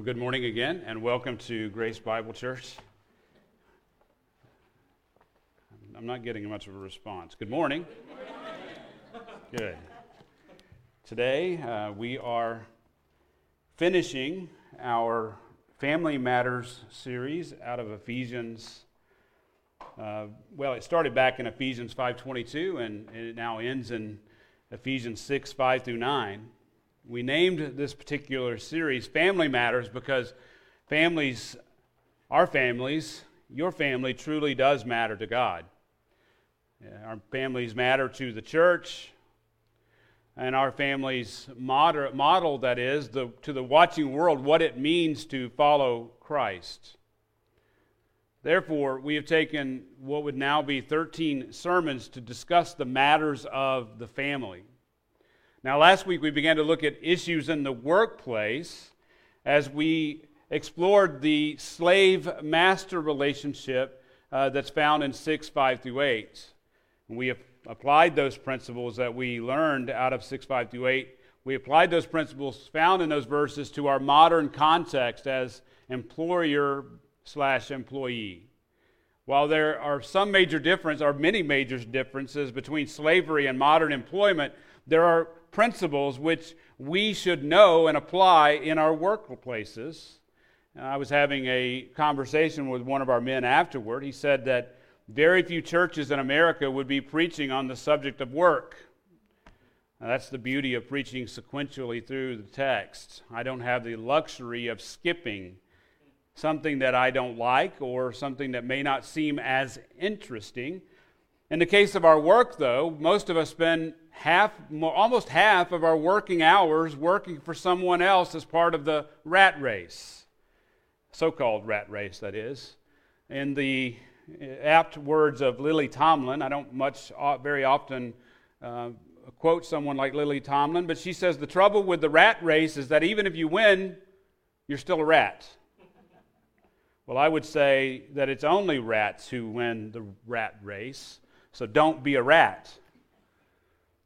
Well, good morning again, and welcome to Grace Bible Church. I'm not getting much of a response. Good morning. Good. Today, uh, we are finishing our Family Matters series out of Ephesians. Uh, well, it started back in Ephesians 5:22, and, and it now ends in Ephesians 6 5 through 9. We named this particular series Family Matters because families, our families, your family truly does matter to God. Our families matter to the church, and our families model, that is, the, to the watching world what it means to follow Christ. Therefore, we have taken what would now be 13 sermons to discuss the matters of the family. Now, last week we began to look at issues in the workplace as we explored the slave master relationship uh, that's found in 6 5 through 8. And we have applied those principles that we learned out of 6 5 through 8. We applied those principles found in those verses to our modern context as employer slash employee. While there are some major differences, or many major differences between slavery and modern employment, there are principles which we should know and apply in our workplaces. And I was having a conversation with one of our men afterward. He said that very few churches in America would be preaching on the subject of work. Now, that's the beauty of preaching sequentially through the text. I don't have the luxury of skipping something that I don't like or something that may not seem as interesting. In the case of our work, though, most of us spend half, almost half of our working hours working for someone else as part of the rat race, so called rat race, that is. In the apt words of Lily Tomlin, I don't much, uh, very often uh, quote someone like Lily Tomlin, but she says the trouble with the rat race is that even if you win, you're still a rat. Well, I would say that it's only rats who win the rat race. So don't be a rat.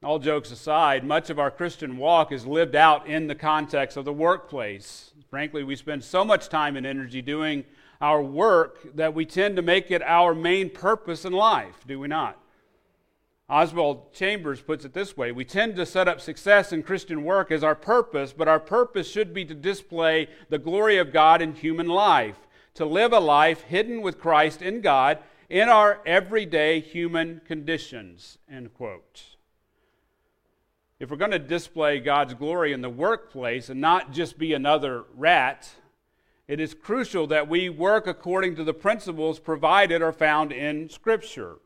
All jokes aside, much of our Christian walk is lived out in the context of the workplace. Frankly, we spend so much time and energy doing our work that we tend to make it our main purpose in life, do we not? Oswald Chambers puts it this way We tend to set up success in Christian work as our purpose, but our purpose should be to display the glory of God in human life, to live a life hidden with Christ in God in our everyday human conditions, end quote. If we're going to display God's glory in the workplace and not just be another rat, it is crucial that we work according to the principles provided or found in Scripture.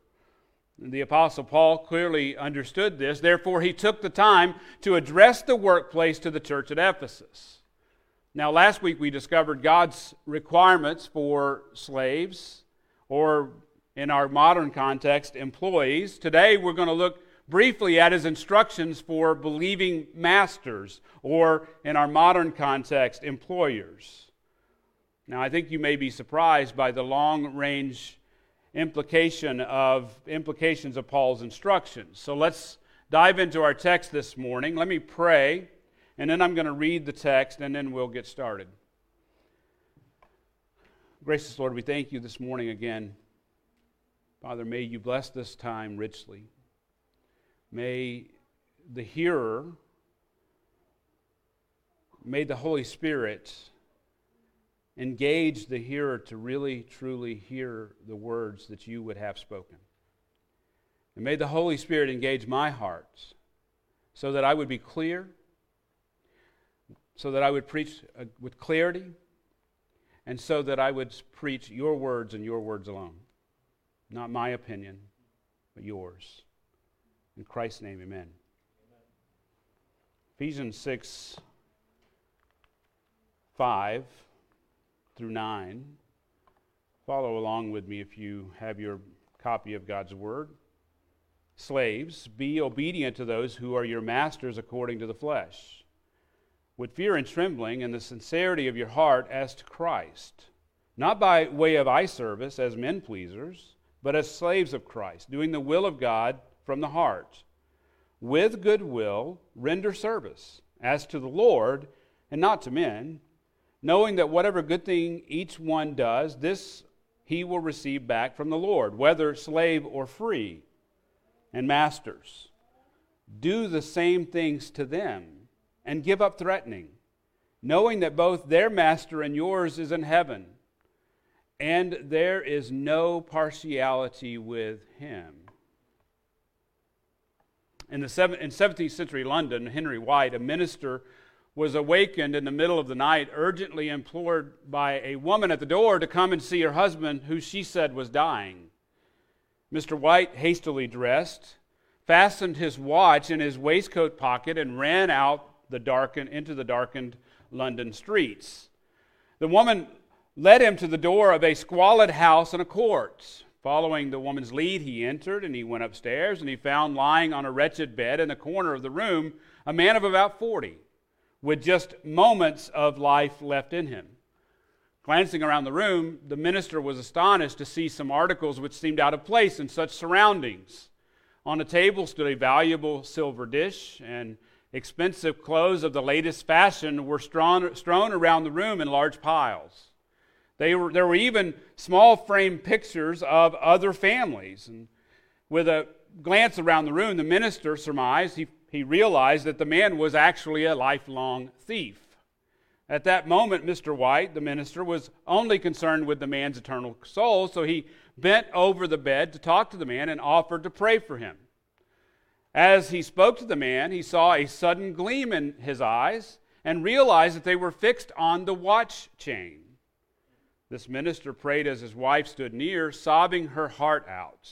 The Apostle Paul clearly understood this. Therefore, he took the time to address the workplace to the church at Ephesus. Now, last week we discovered God's requirements for slaves or in our modern context, employees. Today, we're going to look briefly at his instructions for believing masters, or in our modern context, employers. Now, I think you may be surprised by the long range implication of implications of Paul's instructions. So let's dive into our text this morning. Let me pray, and then I'm going to read the text, and then we'll get started. Gracious Lord, we thank you this morning again Father, may you bless this time richly. May the hearer, may the Holy Spirit engage the hearer to really, truly hear the words that you would have spoken. And may the Holy Spirit engage my heart so that I would be clear, so that I would preach uh, with clarity, and so that I would preach your words and your words alone. Not my opinion, but yours. In Christ's name, amen. amen. Ephesians 6 5 through 9. Follow along with me if you have your copy of God's Word. Slaves, be obedient to those who are your masters according to the flesh, with fear and trembling and the sincerity of your heart as to Christ, not by way of eye service as men pleasers but as slaves of Christ, doing the will of God from the heart. With good will, render service, as to the Lord and not to men, knowing that whatever good thing each one does, this he will receive back from the Lord, whether slave or free. And masters, do the same things to them and give up threatening, knowing that both their master and yours is in heaven, and there is no partiality with him. In, the seven, in 17th century London, Henry White, a minister, was awakened in the middle of the night, urgently implored by a woman at the door to come and see her husband, who she said was dying. Mr. White hastily dressed, fastened his watch in his waistcoat pocket, and ran out the darkened, into the darkened London streets. The woman led him to the door of a squalid house in a court. Following the woman's lead, he entered and he went upstairs and he found lying on a wretched bed in the corner of the room a man of about 40 with just moments of life left in him. Glancing around the room, the minister was astonished to see some articles which seemed out of place in such surroundings. On a table stood a valuable silver dish, and expensive clothes of the latest fashion were strewn, strewn around the room in large piles. Were, there were even small frame pictures of other families. And with a glance around the room, the minister surmised he he realized that the man was actually a lifelong thief. At that moment, Mr. White, the minister, was only concerned with the man's eternal soul, so he bent over the bed to talk to the man and offered to pray for him. As he spoke to the man, he saw a sudden gleam in his eyes and realized that they were fixed on the watch chain. This minister prayed as his wife stood near, sobbing her heart out.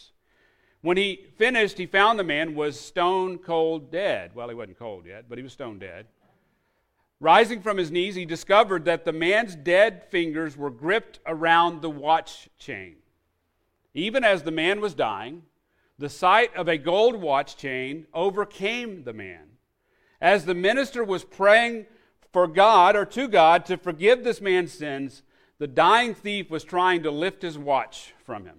When he finished, he found the man was stone cold dead. Well, he wasn't cold yet, but he was stone dead. Rising from his knees, he discovered that the man's dead fingers were gripped around the watch chain. Even as the man was dying, the sight of a gold watch chain overcame the man. As the minister was praying for God or to God to forgive this man's sins, the dying thief was trying to lift his watch from him.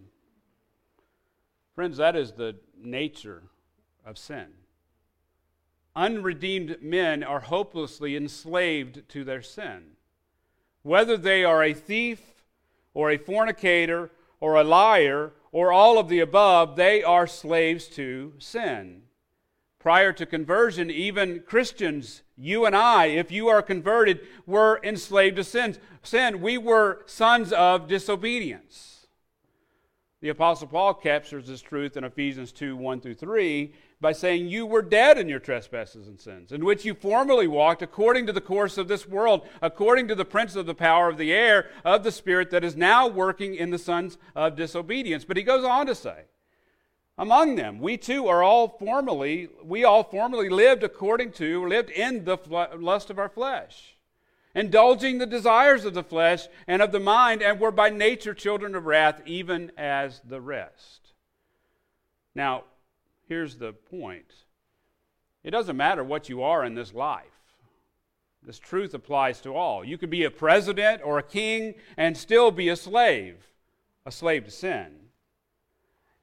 Friends, that is the nature of sin. Unredeemed men are hopelessly enslaved to their sin. Whether they are a thief or a fornicator or a liar or all of the above, they are slaves to sin. Prior to conversion, even Christians, you and I, if you are converted, were enslaved to sin. Sin, we were sons of disobedience. The Apostle Paul captures this truth in Ephesians 2 1 through 3 by saying, You were dead in your trespasses and sins, in which you formerly walked according to the course of this world, according to the prince of the power of the air, of the spirit that is now working in the sons of disobedience. But he goes on to say, Among them, we too are all formerly, we all formerly lived according to, lived in the lust of our flesh indulging the desires of the flesh and of the mind, and were by nature children of wrath, even as the rest. Now, here's the point it doesn't matter what you are in this life. This truth applies to all. You could be a president or a king and still be a slave, a slave to sin.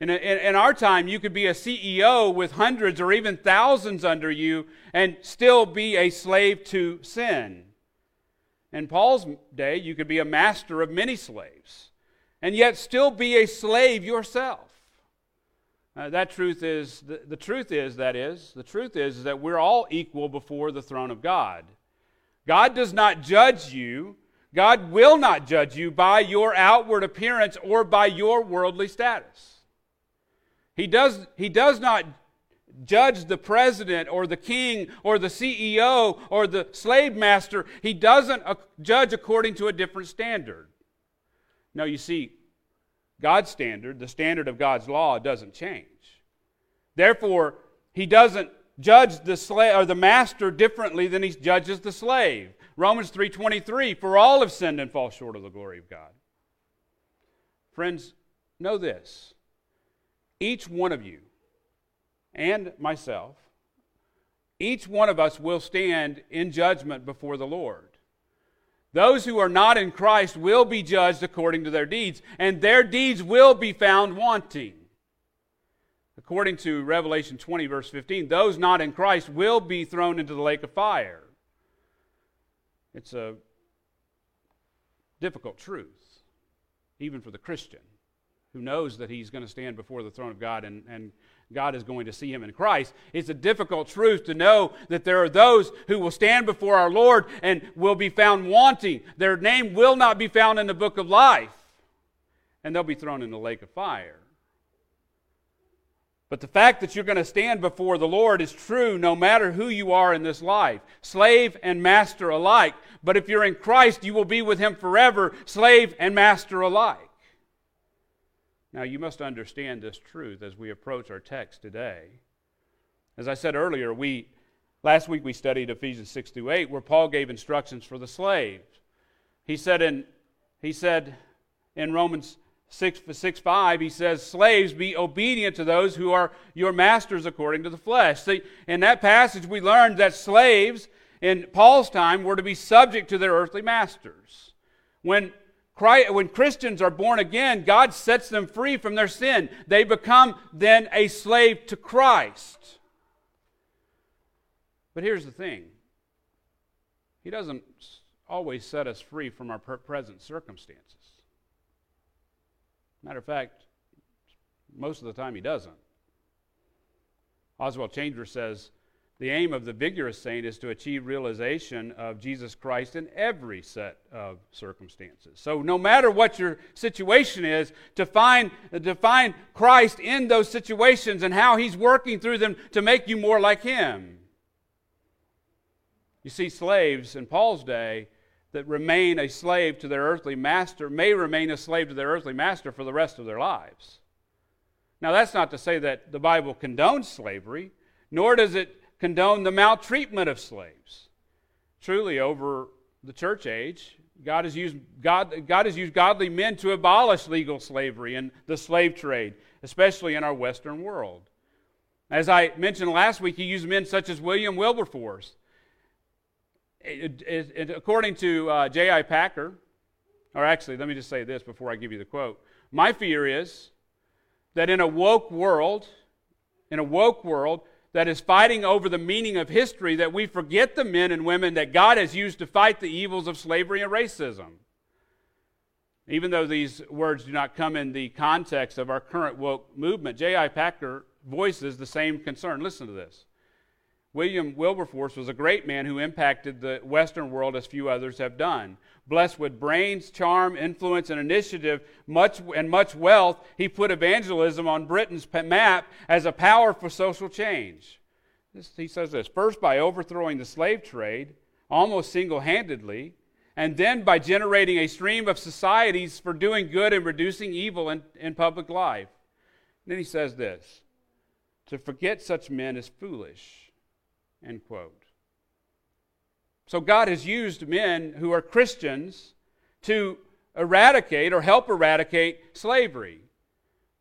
In, in, in, our time, you could be a CEO with hundreds or even thousands under you and still be a slave to sin. In Paul's day, you could be a master of many slaves and yet still be a slave yourself. Uh, that truth is, the, the, truth is, that is, the truth is, is that we're all equal before the throne of God. God does not judge you. God will not judge you by your outward appearance or by your worldly status. He does, he does not judge the president or the king or the CEO or the slave master. He doesn't judge according to a different standard. No, you see, God's standard, the standard of God's law, doesn't change. Therefore, he doesn't judge the slave or the master differently than he judges the slave. Romans 3:23 for all have sinned and fall short of the glory of God. Friends, know this. Each one of you and myself, each one of us will stand in judgment before the Lord. Those who are not in Christ will be judged according to their deeds, and their deeds will be found wanting. According to Revelation 20, verse 15, those not in Christ will be thrown into the lake of fire. It's a difficult truth, even for the Christian who knows that he's going to stand before the throne of God and, and God is going to see him in Christ. It's a difficult truth to know that there are those who will stand before our Lord and will be found wanting. Their name will not be found in the book of life, and they'll be thrown in the lake of fire. But the fact that you're going to stand before the Lord is true no matter who you are in this life, slave and master alike. But if you're in Christ, you will be with him forever, slave and master alike. Now, you must understand this truth as we approach our text today. As I said earlier, we last week we studied Ephesians 6 through 8, where Paul gave instructions for the slaves. He said in he said in Romans 6, 6 5, he says, Slaves, be obedient to those who are your masters according to the flesh. See, in that passage, we learned that slaves in Paul's time were to be subject to their earthly masters. When Christ, when Christians are born again, God sets them free from their sin. They become then a slave to Christ. But here's the thing He doesn't always set us free from our present circumstances. Matter of fact, most of the time He doesn't. Oswald Chambers says, the aim of the vigorous saint is to achieve realization of Jesus Christ in every set of circumstances. So, no matter what your situation is, to find, to find Christ in those situations and how He's working through them to make you more like Him. You see, slaves in Paul's day that remain a slave to their earthly master may remain a slave to their earthly master for the rest of their lives. Now, that's not to say that the Bible condones slavery, nor does it condone the maltreatment of slaves. Truly, over the church age, God has used, God, God has used godly men to abolish legal slavery and the slave trade, especially in our Western world. As I mentioned last week, he used men such as William Wilberforce. It, it, it, according to uh, J.I. Packer, or actually, let me just say this before I give you the quote. My fear is that in a woke world, in a woke world, that is fighting over the meaning of history that we forget the men and women that God has used to fight the evils of slavery and racism. Even though these words do not come in the context of our current woke movement, J.I. Packer voices the same concern. Listen to this. William Wilberforce was a great man who impacted the Western world as few others have done. Blessed with brains, charm, influence, and initiative, much and much wealth, he put evangelism on Britain's map as a power for social change. This, he says this first by overthrowing the slave trade, almost single handedly, and then by generating a stream of societies for doing good and reducing evil in, in public life. And then he says this to forget such men is foolish End quote. So God has used men who are Christians to eradicate or help eradicate slavery.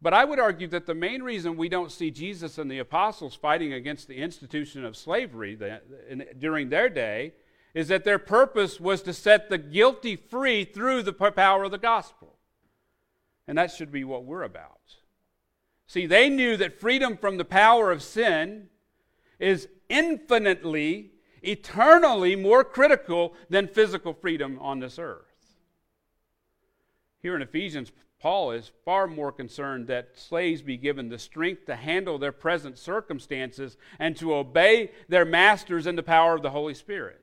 But I would argue that the main reason we don't see Jesus and the apostles fighting against the institution of slavery during their day is that their purpose was to set the guilty free through the power of the gospel. And that should be what we're about. See, they knew that freedom from the power of sin is infinitely, eternally more critical than physical freedom on this earth. Here in Ephesians, Paul is far more concerned that slaves be given the strength to handle their present circumstances and to obey their masters in the power of the Holy Spirit.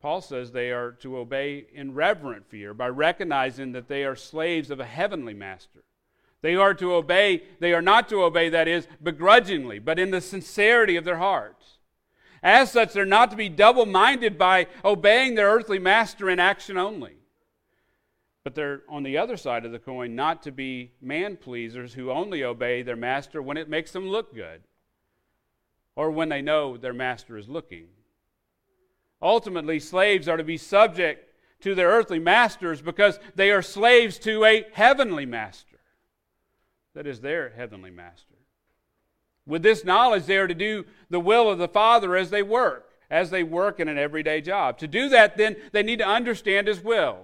Paul says they are to obey in reverent fear by recognizing that they are slaves of a heavenly master. They are to obey, they are not to obey, that is, begrudgingly, but in the sincerity of their hearts. As such, they're not to be double minded by obeying their earthly master in action only. But they're, on the other side of the coin, not to be man pleasers who only obey their master when it makes them look good or when they know their master is looking. Ultimately, slaves are to be subject to their earthly masters because they are slaves to a heavenly master that is their heavenly master. With this knowledge, they are to do the will of the Father as they work, as they work in an everyday job. To do that, then, they need to understand His will.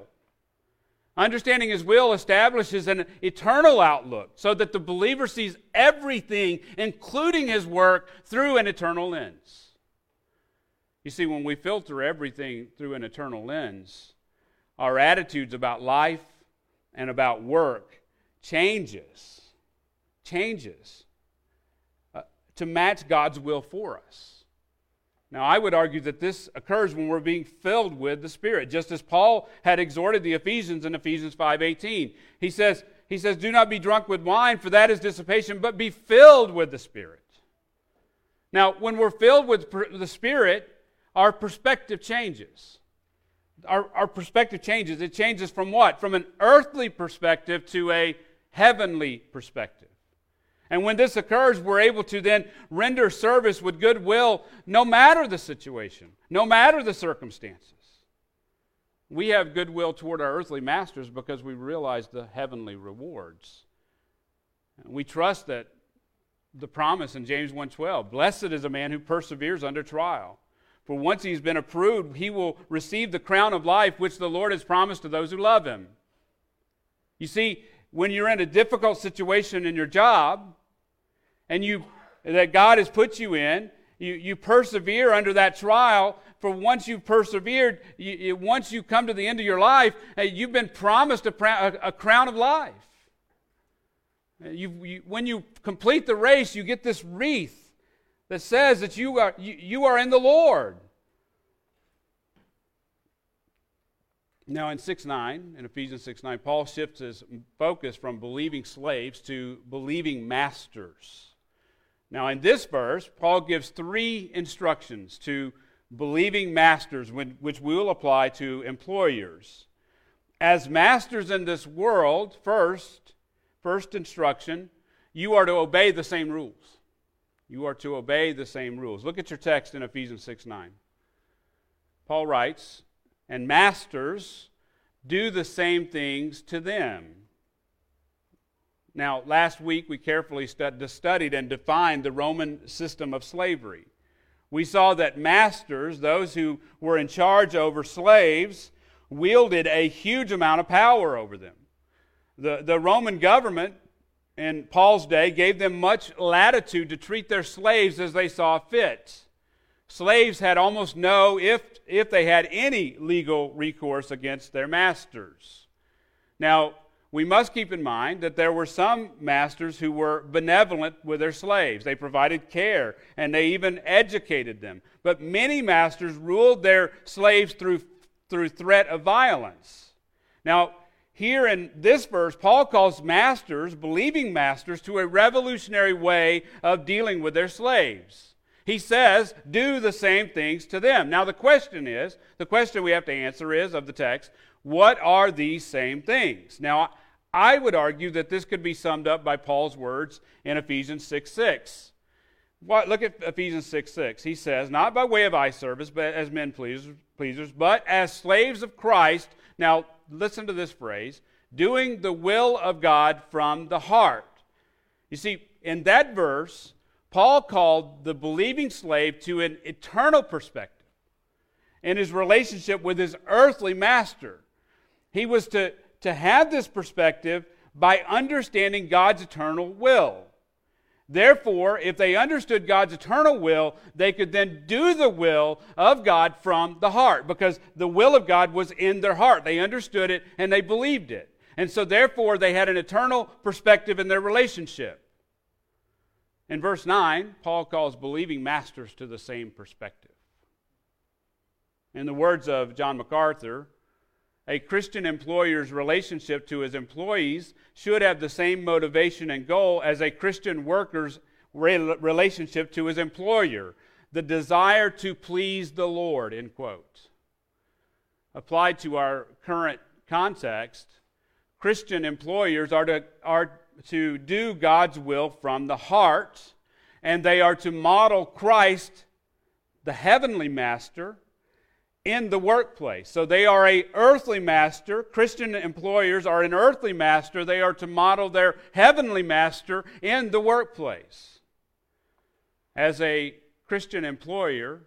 Understanding His will establishes an eternal outlook so that the believer sees everything, including His work, through an eternal lens. You see, when we filter everything through an eternal lens, our attitudes about life and about work changes. Changes uh, to match God's will for us. Now, I would argue that this occurs when we're being filled with the Spirit, just as Paul had exhorted the Ephesians in Ephesians 5:18. He says, he says, "Do not be drunk with wine, for that is dissipation, but be filled with the Spirit." Now, when we're filled with the Spirit, our perspective changes. Our, our perspective changes. It changes from what? From an earthly perspective to a heavenly perspective. And when this occurs, we're able to then render service with goodwill no matter the situation, no matter the circumstances. We have goodwill toward our earthly masters because we realize the heavenly rewards. We trust that the promise in James 1:12, blessed is a man who perseveres under trial. For once he's been approved, he will receive the crown of life which the Lord has promised to those who love him. You see, when you're in a difficult situation in your job, and you that God has put you in, you, you persevere under that trial. For once you've persevered, you, you, once you come to the end of your life, you've been promised a, a, a crown of life. You, when you complete the race, you get this wreath that says that you are, you, you are in the Lord. Now, in 6 9, in Ephesians 6 9, Paul shifts his focus from believing slaves to believing masters. Now, in this verse, Paul gives three instructions to believing masters, which we will apply to employers. As masters in this world, first, first instruction, you are to obey the same rules. You are to obey the same rules. Look at your text in Ephesians 6 9. Paul writes, And masters, do the same things to them now, last week we carefully studied and defined the Roman system of slavery. We saw that masters, those who were in charge over slaves, wielded a huge amount of power over them. The, the Roman government in Paul's day gave them much latitude to treat their slaves as they saw fit. Slaves had almost no, if, if they had any legal recourse against their masters. Now, we must keep in mind that there were some masters who were benevolent with their slaves. They provided care and they even educated them. But many masters ruled their slaves through, through threat of violence. Now, here in this verse, Paul calls masters, believing masters, to a revolutionary way of dealing with their slaves. He says, do the same things to them. Now, the question is the question we have to answer is of the text, what are these same things? Now, I would argue that this could be summed up by Paul's words in Ephesians 6 6. What, look at Ephesians 6 6. He says, Not by way of eye service, but as men pleasers, but as slaves of Christ. Now, listen to this phrase doing the will of God from the heart. You see, in that verse, Paul called the believing slave to an eternal perspective in his relationship with his earthly master. He was to to have this perspective by understanding God's eternal will. Therefore, if they understood God's eternal will, they could then do the will of God from the heart because the will of God was in their heart. They understood it and they believed it. And so, therefore, they had an eternal perspective in their relationship. In verse 9, Paul calls believing masters to the same perspective. In the words of John MacArthur, a Christian employer's relationship to his employees should have the same motivation and goal as a Christian worker's relationship to his employer the desire to please the Lord, end quote. Applied to our current context, Christian employers are to, are to do God's will from the heart, and they are to model Christ, the heavenly master, in the workplace. So they are a earthly master. Christian employers are an earthly master. They are to model their heavenly master in the workplace. As a Christian employer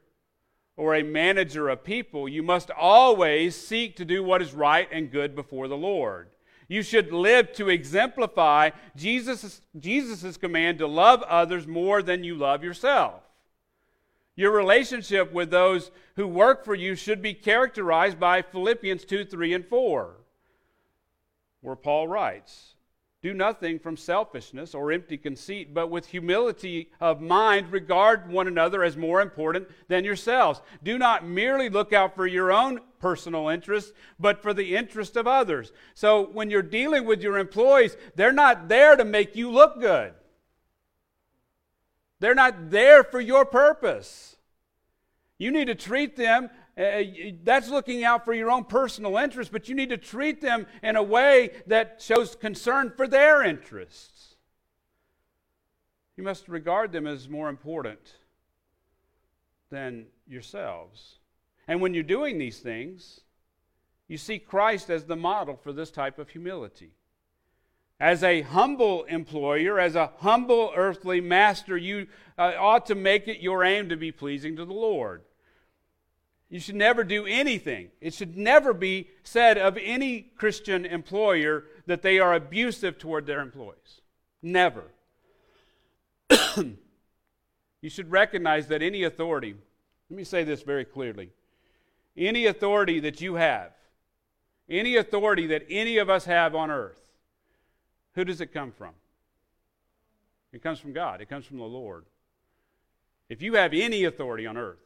or a manager of people, you must always seek to do what is right and good before the Lord. You should live to exemplify Jesus' Jesus's command to love others more than you love yourself. Your relationship with those who work for you should be characterized by Philippians 2, 3, and 4, where Paul writes do nothing from selfishness or empty conceit, but with humility of mind regard one another as more important than yourselves. Do not merely look out for your own personal interests, but for the interest of others. So when you're dealing with your employees, they're not there to make you look good. They're not there for your purpose. You need to treat them uh, that's looking out for your own personal interests, but you need to treat them in a way that shows concern for their interests. You must regard them as more important than yourselves. And when you're doing these things, you see Christ as the model for this type of humility. As a humble employer, as a humble earthly master, you uh, ought to make it your aim to be pleasing to the Lord. You should never do anything. It should never be said of any Christian employer that they are abusive toward their employees. Never. you should recognize that any authority, let me say this very clearly any authority that you have, any authority that any of us have on earth, who does it come from? It comes from God, it comes from the Lord. If you have any authority on earth,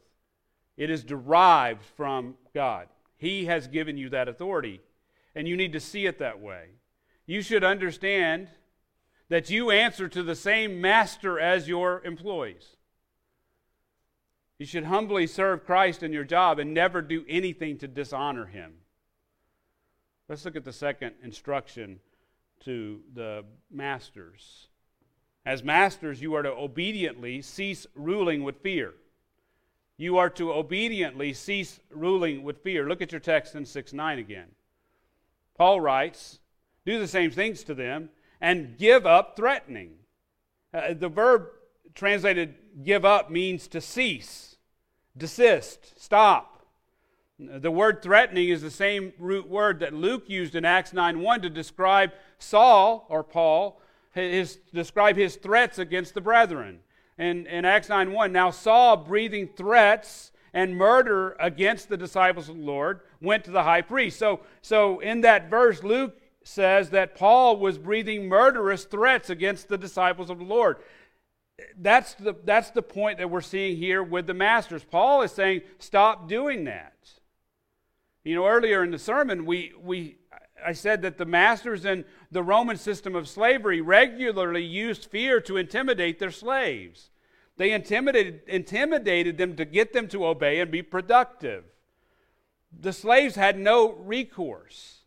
it is derived from God. He has given you that authority, and you need to see it that way. You should understand that you answer to the same master as your employees. You should humbly serve Christ in your job and never do anything to dishonor him. Let's look at the second instruction to the masters. As masters, you are to obediently cease ruling with fear you are to obediently cease ruling with fear. Look at your text in 6 9 again. Paul writes, Do the same things to them and give up threatening. Uh, the verb translated give up means to cease, desist, stop. The word threatening is the same root word that Luke used in Acts 9 1 to describe Saul or Paul, his, describe his threats against the brethren in, in Acts 9 1. Now Saul, breathing threats and murder against the disciples of the Lord, went to the high priest. So, so in that verse, Luke says that Paul was breathing murderous threats against the disciples of the Lord. That's the, that's the point that we're seeing here with the masters. Paul is saying, stop doing that. You know, earlier in the sermon, we, we, I said that the masters in the Roman system of slavery regularly used fear to intimidate their slaves. They intimidated, intimidated them to get them to obey and be productive. The slaves had no recourse.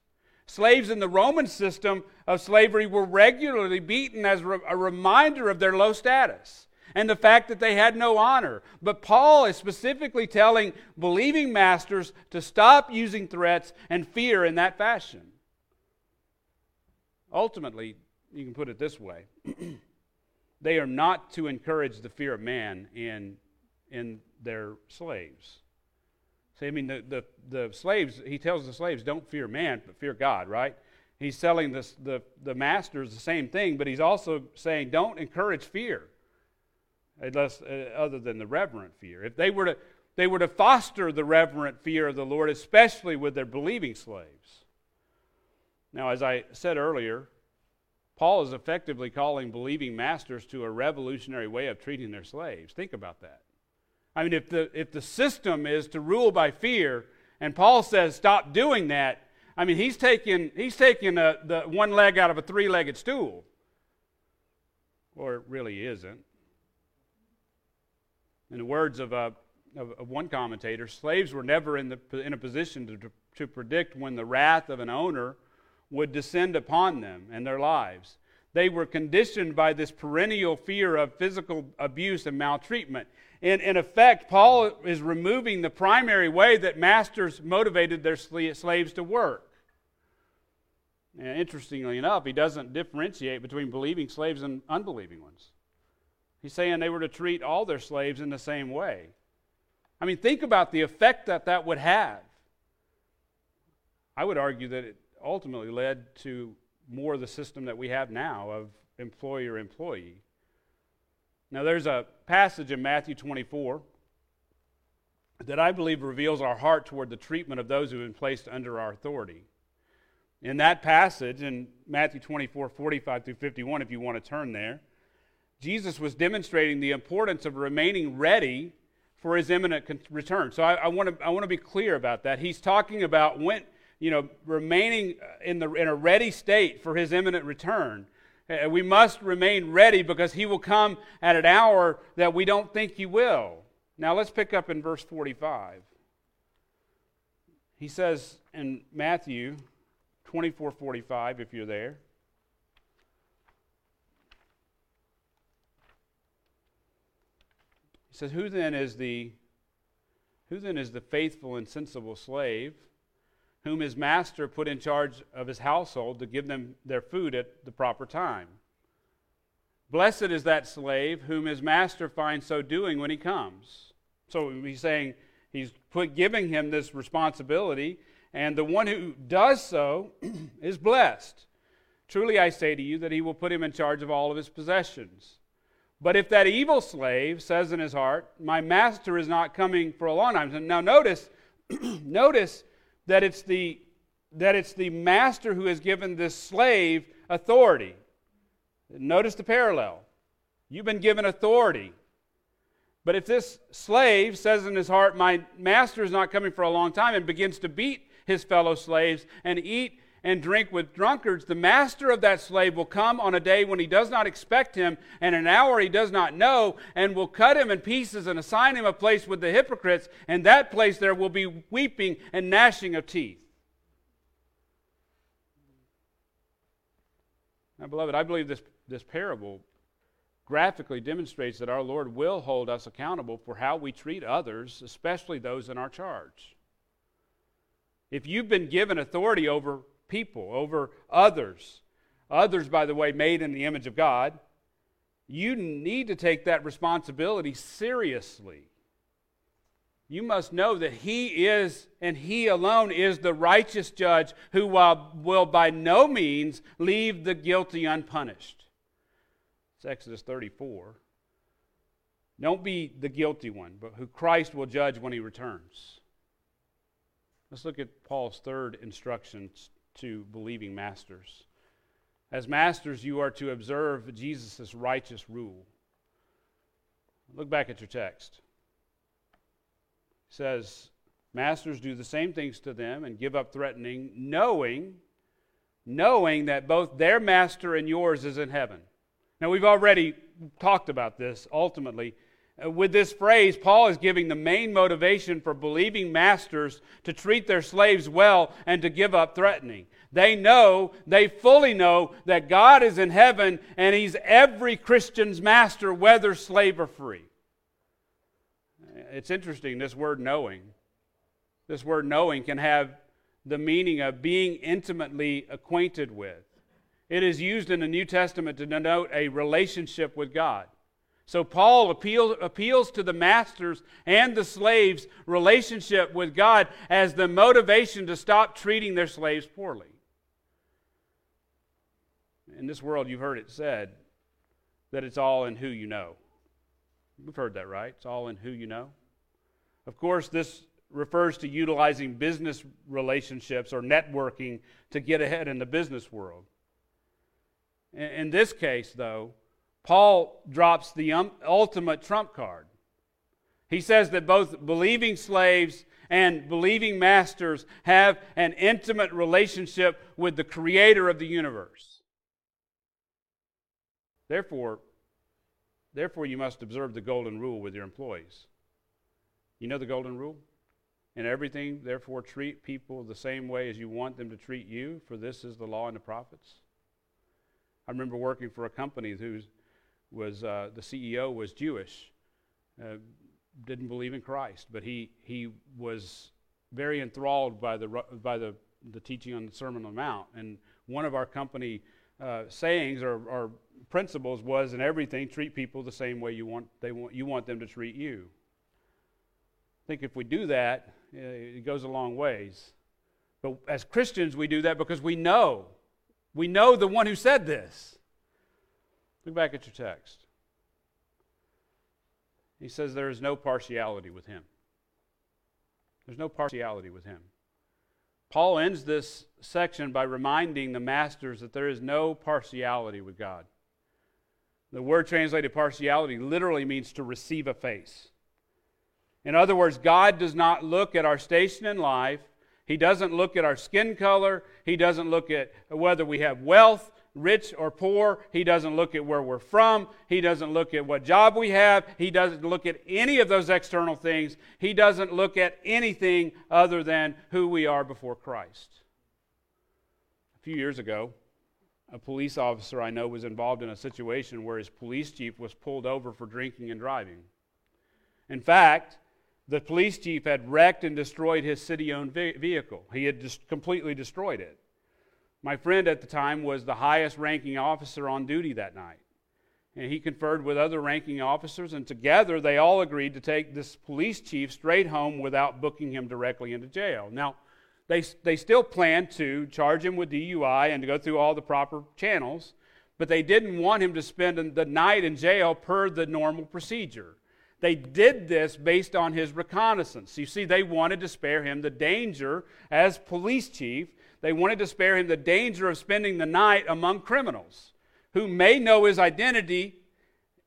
Slaves in the Roman system of slavery were regularly beaten as a reminder of their low status and the fact that they had no honor. But Paul is specifically telling believing masters to stop using threats and fear in that fashion. Ultimately, you can put it this way they are not to encourage the fear of man in, in their slaves. See, I mean, the, the, the slaves, he tells the slaves, don't fear man, but fear God, right? He's telling this, the, the masters the same thing, but he's also saying, don't encourage fear, unless, uh, other than the reverent fear. If they were, to, they were to foster the reverent fear of the Lord, especially with their believing slaves. Now, as I said earlier, Paul is effectively calling believing masters to a revolutionary way of treating their slaves. Think about that. I mean, if the, if the system is to rule by fear, and Paul says stop doing that, I mean, he's taking, he's taking a, the one leg out of a three legged stool. Or it really isn't. In the words of, a, of, of one commentator, slaves were never in, the, in a position to, to predict when the wrath of an owner would descend upon them and their lives. They were conditioned by this perennial fear of physical abuse and maltreatment. In, in effect, Paul is removing the primary way that masters motivated their slaves to work. And interestingly enough, he doesn't differentiate between believing slaves and unbelieving ones. He's saying they were to treat all their slaves in the same way. I mean, think about the effect that that would have. I would argue that it ultimately led to more of the system that we have now of employer employee. Now, there's a passage in Matthew 24 that I believe reveals our heart toward the treatment of those who have been placed under our authority. In that passage in Matthew 24, 45 through 51, if you want to turn there, Jesus was demonstrating the importance of remaining ready for his imminent return. So I, I, want to, I want to be clear about that. He's talking about when, you know, remaining in, the, in a ready state for his imminent return. Uh, we must remain ready because he will come at an hour that we don't think he will. Now let's pick up in verse 45. He says in Matthew 24 45, if you're there. He says, Who then is the who then is the faithful and sensible slave whom his master put in charge of his household to give them their food at the proper time? Blessed is that slave whom his master finds so doing when he comes. So he's saying he's put giving him this responsibility, and the one who does so is blessed. Truly I say to you that he will put him in charge of all of his possessions. But if that evil slave says in his heart, My master is not coming for a long time. Now notice, notice that it's the that it's the master who has given this slave authority. Notice the parallel. You've been given authority. But if this slave says in his heart, My master is not coming for a long time, and begins to beat his fellow slaves and eat and drink with drunkards, the master of that slave will come on a day when he does not expect him, and an hour he does not know, and will cut him in pieces and assign him a place with the hypocrites. And that place there will be weeping and gnashing of teeth. Now, beloved, I believe this, this parable graphically demonstrates that our Lord will hold us accountable for how we treat others, especially those in our charge. If you've been given authority over people, over others, others, by the way, made in the image of God, you need to take that responsibility seriously. You must know that He is, and He alone is the righteous judge who will by no means leave the guilty unpunished. It's Exodus 34. Don't be the guilty one, but who Christ will judge when he returns. Let's look at Paul's third instructions to believing masters. As masters, you are to observe Jesus' righteous rule. Look back at your text. It says, Masters do the same things to them and give up threatening, knowing, knowing that both their master and yours is in heaven. Now, we've already talked about this ultimately. Uh, with this phrase, Paul is giving the main motivation for believing masters to treat their slaves well and to give up threatening. They know, they fully know that God is in heaven and He's every Christian's master, whether slave or free. It's interesting, this word knowing. This word knowing can have the meaning of being intimately acquainted with. It is used in the New Testament to denote a relationship with God. So Paul appeal, appeals to the masters and the slaves' relationship with God as the motivation to stop treating their slaves poorly. In this world, you've heard it said that it's all in who you know. We've heard that, right? It's all in who you know. Of course, this refers to utilizing business relationships or networking to get ahead in the business world. In this case, though, Paul drops the um, ultimate trump card. He says that both believing slaves and believing masters have an intimate relationship with the creator of the universe. Therefore, therefore you must observe the golden rule with your employees. You know the golden rule? In everything, therefore, treat people the same way as you want them to treat you, for this is the law and the prophets. I remember working for a company whose was uh, the CEO was Jewish, uh, didn't believe in Christ, but he he was very enthralled by the by the the teaching on the Sermon on the Mount. And one of our company uh, sayings or, or, principles was, in everything, treat people the same way you want they want you want them to treat you. I think if we do that, it goes a long ways. But as Christians, we do that because we know we know the one who said this. Look back at your text. He says there is no partiality with him. There's no partiality with him. Paul ends this section by reminding the masters that there is no partiality with God. The word translated partiality literally means to receive a face. In other words, God does not look at our station in life. He doesn't look at our skin color. He doesn't look at whether we have wealth rich or poor. He doesn't look at where we're from. He doesn't look at what job we have. He doesn't look at any of those external things. He doesn't look at anything other than who we are before Christ. A few years ago, a police officer I know was involved in a situation where his police chief was pulled over for drinking and driving. In fact, the police chief had wrecked and destroyed his city owned vehicle. He had just completely destroyed it. My friend at the time was the highest ranking officer on duty that night. And he conferred with other ranking officers, and together they all agreed to take this police chief straight home without booking him directly into jail. Now, they, they still planned to charge him with DUI and to go through all the proper channels, but they didn't want him to spend the night in jail per the normal procedure. They did this based on his recognizance. You see, they wanted to spare him the danger as police chief they wanted to spare him the danger of spending the night among criminals who may know his identity,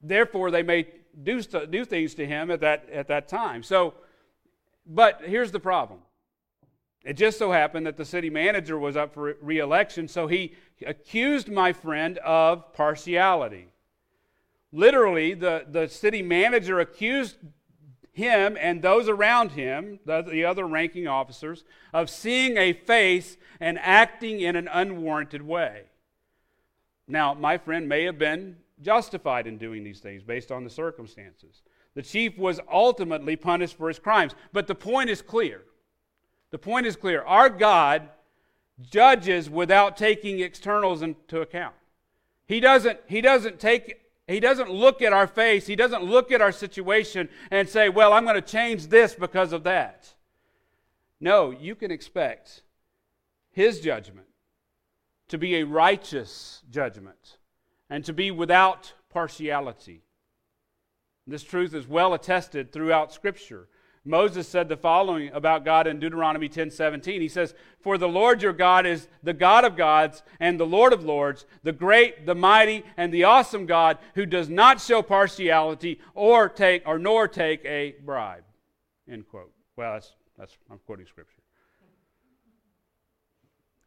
therefore, they may do, do things to him at that, at that time. So, but here's the problem. It just so happened that the city manager was up for re election, so he accused my friend of partiality. Literally, the, the city manager accused him and those around him, the, the, other ranking officers, of seeing a face and acting in an unwarranted way. Now, my friend may have been justified in doing these things based on the circumstances. The chief was ultimately punished for his crimes. But the point is clear. The point is clear. Our God judges without taking externals into account. He doesn't, he doesn't take he doesn't look at our face, He doesn't look at our situation and say, Well, I'm going to change this because of that. No, you can expect His judgment to be a righteous judgment and to be without partiality. This truth is well attested throughout Scripture. Moses said the following about God in Deuteronomy 10:17. He says, "For the Lord your God is the God of gods and the Lord of lords, the great, the mighty, and the awesome God, who does not show partiality or take or nor take a bribe." End quote. Well, that's that's I'm quoting scripture.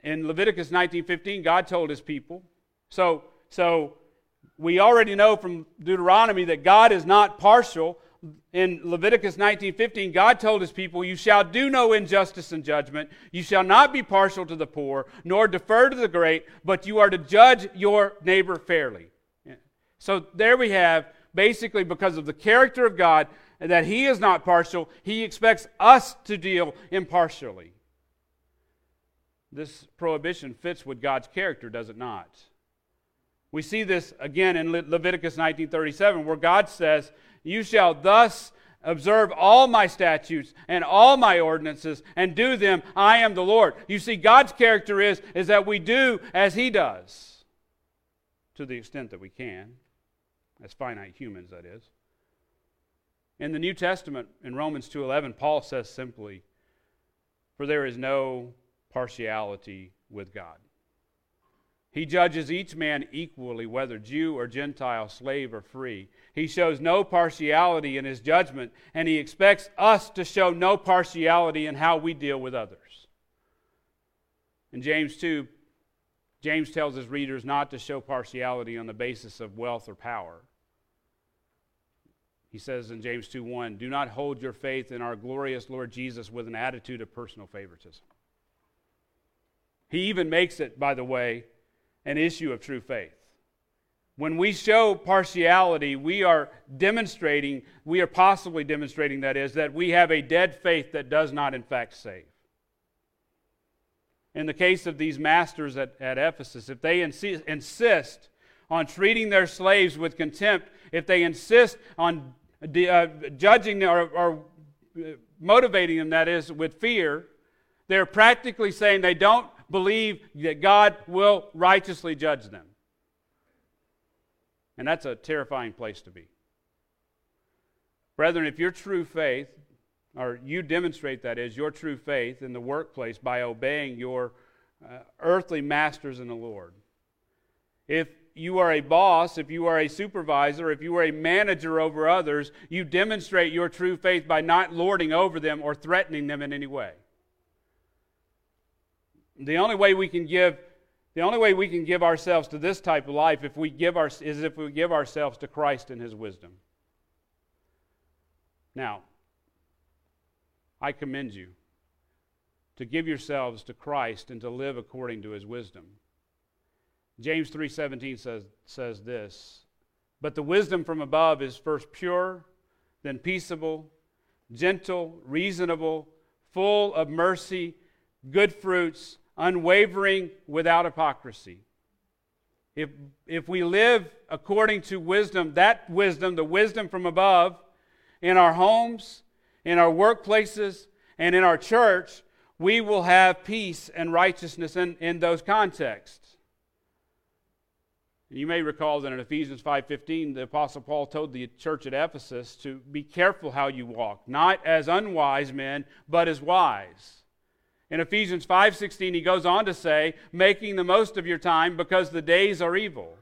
In Leviticus 19:15, God told his people. So so we already know from Deuteronomy that God is not partial in Leviticus 19:15, God told his people, "You shall do no injustice in judgment. You shall not be partial to the poor, nor defer to the great, but you are to judge your neighbor fairly." So there we have basically because of the character of God that he is not partial, he expects us to deal impartially. This prohibition fits with God's character, does it not? We see this again in Leviticus 19:37 where God says, you shall thus observe all my statutes and all my ordinances and do them. I am the Lord. You see, God's character is, is that we do as He does, to the extent that we can, as finite humans, that is. In the New Testament, in Romans 2.11, Paul says simply, For there is no partiality with God. He judges each man equally, whether Jew or Gentile, slave or free. He shows no partiality in his judgment, and he expects us to show no partiality in how we deal with others. In James 2, James tells his readers not to show partiality on the basis of wealth or power. He says in James 2 1, Do not hold your faith in our glorious Lord Jesus with an attitude of personal favoritism. He even makes it, by the way, an issue of true faith. When we show partiality, we are demonstrating, we are possibly demonstrating, that is, that we have a dead faith that does not, in fact, save. In the case of these masters at, at Ephesus, if they insi- insist on treating their slaves with contempt, if they insist on uh, judging or, or motivating them, that is, with fear, they're practically saying they don't believe that God will righteously judge them. And that's a terrifying place to be. Brethren, if your true faith, or you demonstrate that is your true faith in the workplace by obeying your uh, earthly masters in the Lord. If you are a boss, if you are a supervisor, if you are a manager over others, you demonstrate your true faith by not lording over them or threatening them in any way. The only way we can give the only way we can give ourselves to this type of life if we give our, is if we give ourselves to Christ and his wisdom. Now, I commend you to give yourselves to Christ and to live according to his wisdom. James 3:17 says says this, but the wisdom from above is first pure, then peaceable, gentle, reasonable, full of mercy, good fruits, unwavering, without hypocrisy. If, if we live according to wisdom, that wisdom, the wisdom from above, in our homes, in our workplaces, and in our church, we will have peace and righteousness in, in those contexts. You may recall that in Ephesians 5:15 the apostle Paul told the church at Ephesus to be careful how you walk, not as unwise men, but as wise. In Ephesians 5:16 he goes on to say, making the most of your time because the days are evil.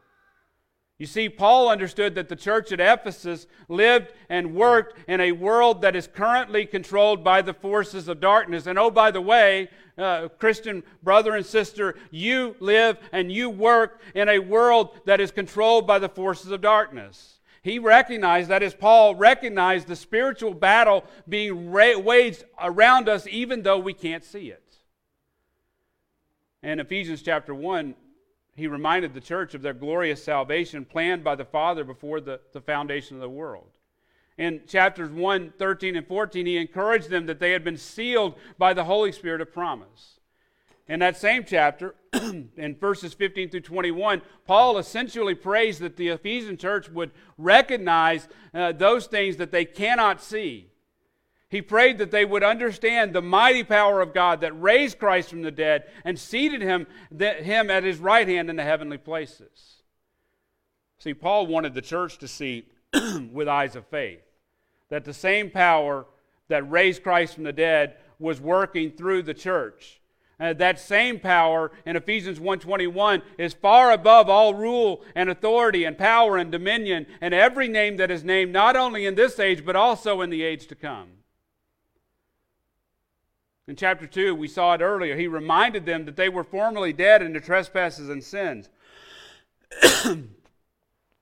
You see, Paul understood that the church at Ephesus lived and worked in a world that is currently controlled by the forces of darkness. And oh, by the way, uh, Christian brother and sister, you live and you work in a world that is controlled by the forces of darkness. He recognized, that is, Paul recognized the spiritual battle being ra- waged around us even though we can't see it. In Ephesians chapter 1, he reminded the church of their glorious salvation planned by the Father before the, the foundation of the world. In chapters 1, 13, and 14, he encouraged them that they had been sealed by the Holy Spirit of promise. In that same chapter, in verses 15 through 21, Paul essentially prays that the Ephesian church would recognize uh, those things that they cannot see he prayed that they would understand the mighty power of God that raised Christ from the dead and seated him, him at his right hand in the heavenly places. See, Paul wanted the church to see with eyes of faith that the same power that raised Christ from the dead was working through the church. And that same power in Ephesians 1:21 is far above all rule and authority and power and dominion and every name that is named not only in this age but also in the age to come. In chapter 2, we saw it earlier. He reminded them that they were formerly dead in their trespasses and sins.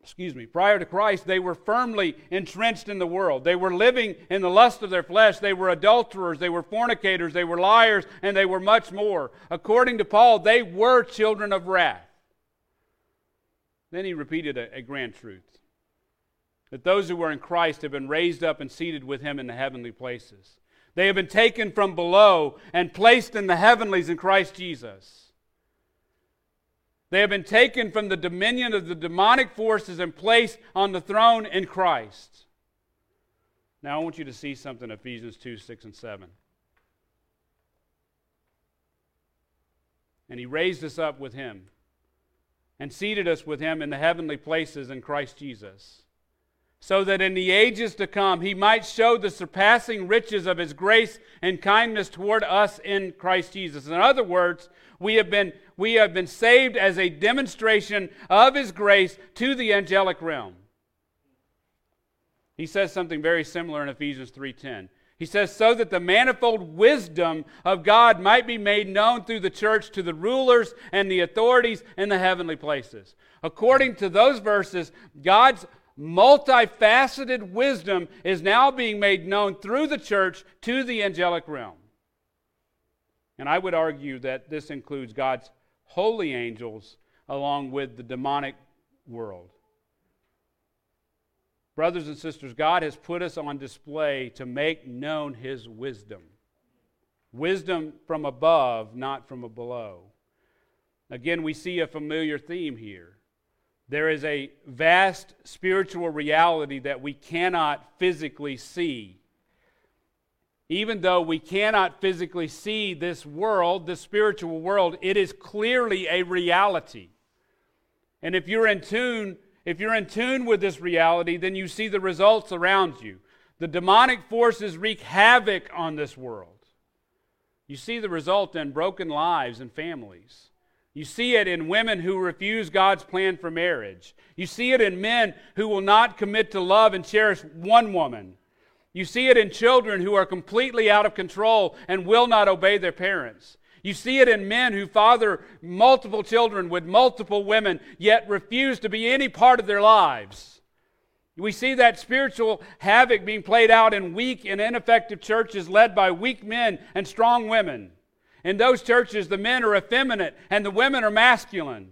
Excuse me. Prior to Christ, they were firmly entrenched in the world. They were living in the lust of their flesh. They were adulterers. They were fornicators. They were liars. And they were much more. According to Paul, they were children of wrath. Then he repeated a, a grand truth that those who were in Christ have been raised up and seated with him in the heavenly places. They have been taken from below and placed in the heavenlies in Christ Jesus. They have been taken from the dominion of the demonic forces and placed on the throne in Christ. Now I want you to see something Ephesians 2 6 and 7. And he raised us up with him and seated us with him in the heavenly places in Christ Jesus so that in the ages to come he might show the surpassing riches of his grace and kindness toward us in Christ Jesus. In other words, we have been, we have been saved as a demonstration of his grace to the angelic realm. He says something very similar in Ephesians 3:10. He says, so that the manifold wisdom of God might be made known through the church to the rulers and the authorities in the heavenly places. According to those verses, God's multifaceted wisdom is now being made known through the church to the angelic realm. And I would argue that this includes God's holy angels along with the demonic world. Brothers and sisters, God has put us on display to make known His wisdom. Wisdom from above, not from below. Again, we see a familiar theme here. There is a vast spiritual reality that we cannot physically see. Even though we cannot physically see this world, this spiritual world, it is clearly a reality. And if you're in tune, if you're in tune with this reality, then you see the results around you. the demonic forces wreak havoc on this world. You see the result in broken lives and families. You see it in women who refuse God's plan for marriage. You see it in men who will not commit to love and cherish one woman. You see it in children who are completely out of control and will not obey their parents. You see it in men who father multiple children with multiple women, yet refuse to be any part of their lives. We see that spiritual havoc being played out in weak and ineffective churches led by weak men and strong women. In those churches, the men are effeminate and the women are masculine.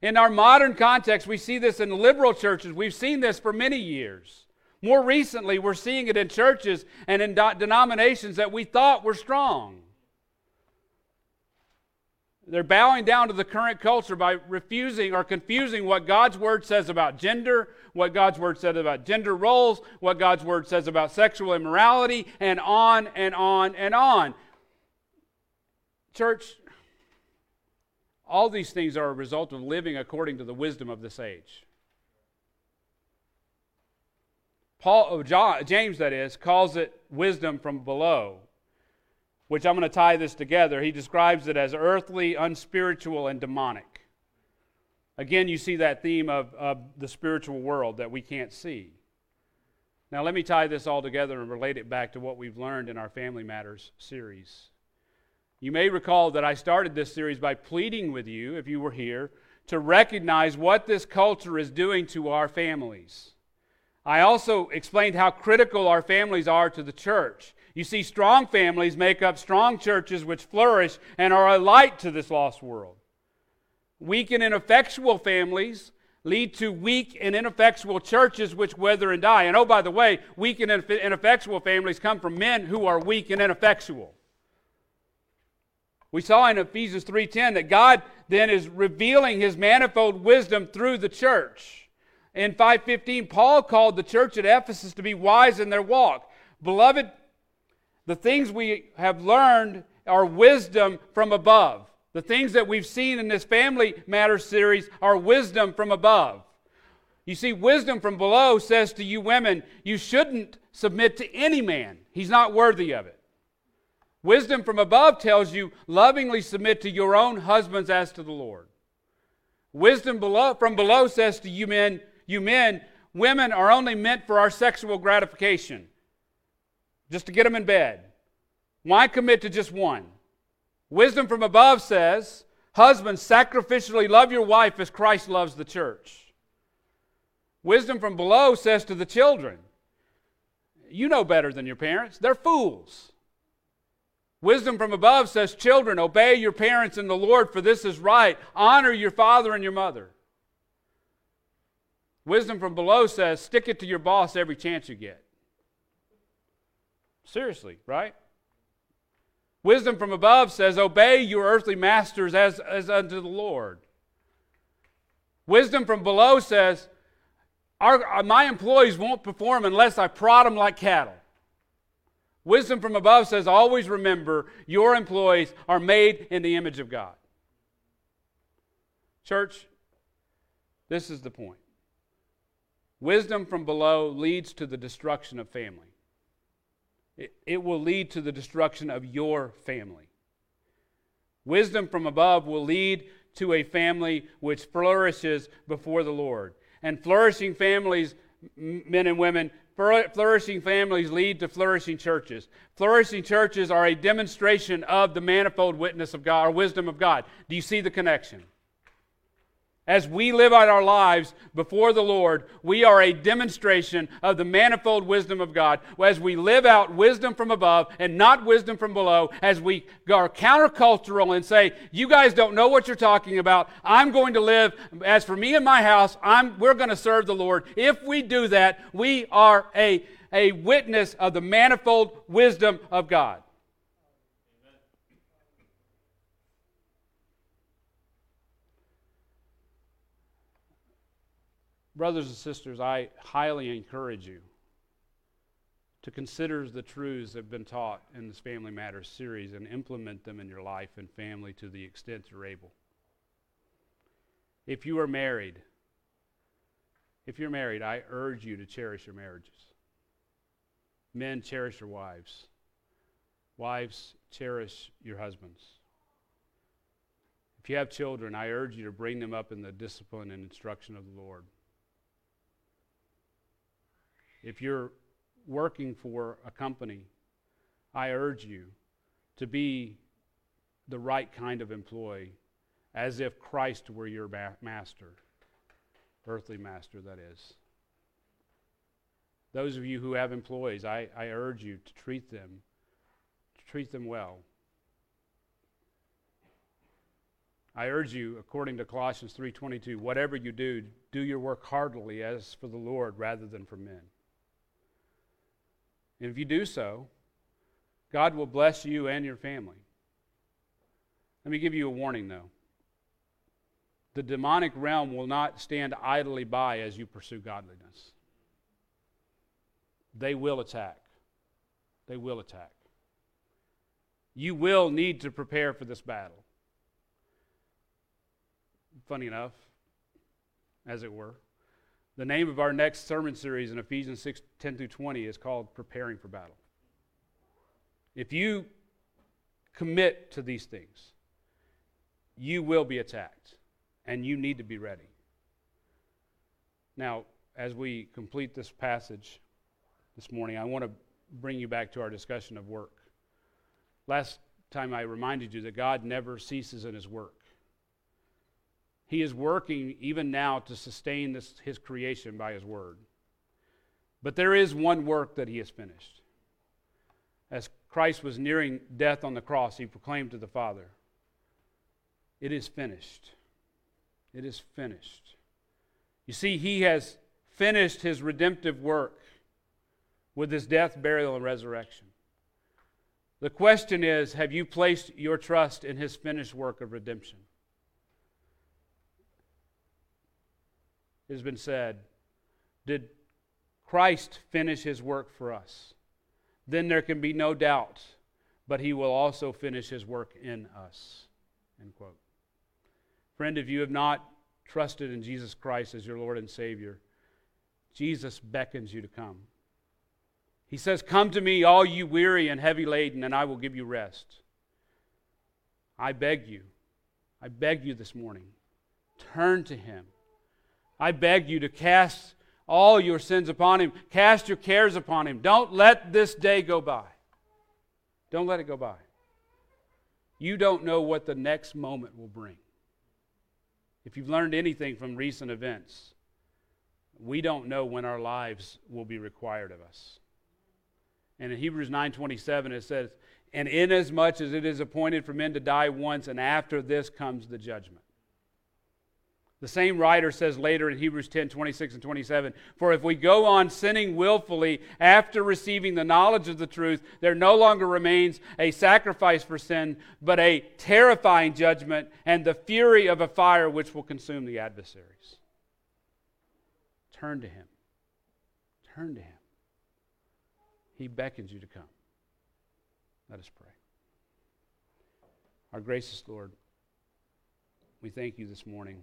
In our modern context, we see this in liberal churches. We've seen this for many years. More recently, we're seeing it in churches and in denominations that we thought were strong. They're bowing down to the current culture by refusing or confusing what God's word says about gender, what God's word says about gender roles, what God's word says about sexual immorality, and on and on and on. Church, all these things are a result of living according to the wisdom of this age. Paul, oh, John, James, that is, calls it wisdom from below which I'm going to tie this together. He describes it as earthly, unspiritual, and demonic. Again, you see that theme of, of the spiritual world that we can't see. Now, let me tie this all together and relate it back to what we've learned in our Family Matters series. You may recall that I started this series by pleading with you, if you were here, to recognize what this culture is doing to our families. I also explained how critical our families are to the church you see, strong families make up strong churches which flourish and are a light to this lost world. Weak and ineffectual families lead to weak and ineffectual churches which wither and die. And oh, by the way, weak and ineffectual families come from men who are weak and ineffectual. We saw in Ephesians 3:10 that God then is revealing his manifold wisdom through the church. In 5:15 Paul called the church at Ephesus to be wise in their walk. Beloved, the things we have learned are wisdom from above. The things that we've seen in this Family Matters series are wisdom from above. You see, wisdom from below says to you women, you shouldn't submit to any man. He's not worthy of it. Wisdom from above tells you, lovingly submit to your own husbands as to the Lord. Wisdom below, from below says to you men, you men, women are only meant for our sexual gratification just to get them in bed. Why commit to just one? Wisdom from above says, Husbands, sacrificially love your wife as Christ loves the church. Wisdom from below says to the children, You know better than your parents. They're fools. Wisdom from above says, Children, obey your parents in the Lord, for this is right. Honor your father and your mother. Wisdom from below says, Stick it to your boss every chance you get. Seriously, right? Wisdom from above says, Obey your earthly masters as, as unto the Lord. Wisdom from below says, our, uh, My employees won't perform unless I prod them like cattle. Wisdom from above says, Always remember your employees are made in the image of God. Church, this is the point. Wisdom from below leads to the destruction of family it, it will lead to the destruction of your family. Wisdom from above will lead to a family which flourishes before the Lord. And flourishing families, men and women, flourishing families lead to flourishing churches. Flourishing churches are a demonstration of the manifold witness of God or wisdom of God. Do you see the connection? As we live out our lives before the Lord, we are a demonstration of the manifold wisdom of God. As we live out wisdom from above and not wisdom from below, as we are countercultural and say, You guys don't know what you're talking about. I'm going to live, as for me and my house, I'm, we're going to serve the Lord. If we do that, we are a, a witness of the manifold wisdom of God. Brothers and sisters, I highly encourage you to consider the truths that have been taught in this Family Matters series and implement them in your life and family to the extent you're able. If you are married, if you're married, I urge you to cherish your marriages. Men, cherish your wives. Wives, cherish your husbands. If you have children, I urge you to bring them up in the discipline and instruction of the Lord. If you're working for a company, I urge you to be the right kind of employee, as if Christ were your master, earthly master, that is. Those of you who have employees, I, I urge you to treat them, to treat them well. I urge you, according to Colossians 3:22, whatever you do, do your work heartily as for the Lord rather than for men. And if you do so, God will bless you and your family. Let me give you a warning, though. The demonic realm will not stand idly by as you pursue godliness. They will attack. They will attack. You will need to prepare for this battle. Funny enough, as it were. The name of our next sermon series in Ephesians 6 10 through 20 is called Preparing for Battle. If you commit to these things, you will be attacked, and you need to be ready. Now, as we complete this passage this morning, I want to bring you back to our discussion of work. Last time I reminded you that God never ceases in his work. He is working even now to sustain this, his creation by his word. But there is one work that he has finished. As Christ was nearing death on the cross, he proclaimed to the Father, It is finished. It is finished. You see, he has finished his redemptive work with his death, burial, and resurrection. The question is have you placed your trust in his finished work of redemption? It has been said, Did Christ finish his work for us? Then there can be no doubt, but he will also finish his work in us. End quote. Friend, if you have not trusted in Jesus Christ as your Lord and Savior, Jesus beckons you to come. He says, Come to me, all you weary and heavy laden, and I will give you rest. I beg you, I beg you this morning, turn to Him. I beg you to cast all your sins upon him, cast your cares upon him. Don't let this day go by. Don't let it go by. You don't know what the next moment will bring. If you've learned anything from recent events, we don't know when our lives will be required of us. And in Hebrews 9:27 it says, "And inasmuch as it is appointed for men to die once, and after this comes the judgment." The same writer says later in Hebrews 10 26 and 27 For if we go on sinning willfully after receiving the knowledge of the truth, there no longer remains a sacrifice for sin, but a terrifying judgment and the fury of a fire which will consume the adversaries. Turn to Him. Turn to Him. He beckons you to come. Let us pray. Our gracious Lord, we thank you this morning.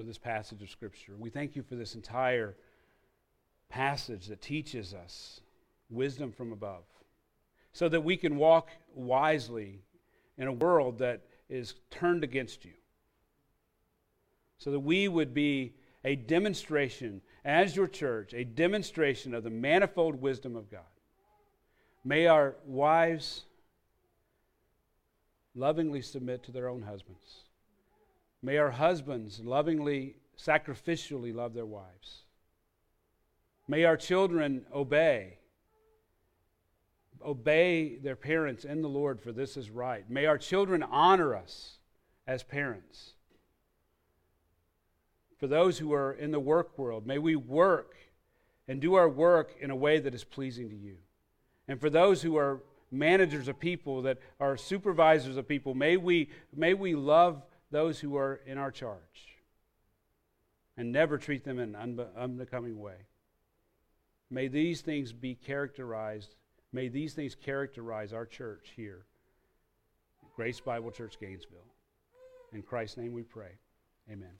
For this passage of Scripture. We thank you for this entire passage that teaches us wisdom from above so that we can walk wisely in a world that is turned against you. So that we would be a demonstration, as your church, a demonstration of the manifold wisdom of God. May our wives lovingly submit to their own husbands. May our husbands lovingly, sacrificially love their wives. May our children obey. Obey their parents in the Lord, for this is right. May our children honor us as parents. For those who are in the work world, may we work and do our work in a way that is pleasing to you. And for those who are managers of people, that are supervisors of people, may we, may we love those who are in our charge and never treat them in an unbecoming way. May these things be characterized, may these things characterize our church here, Grace Bible Church, Gainesville. In Christ's name we pray. Amen.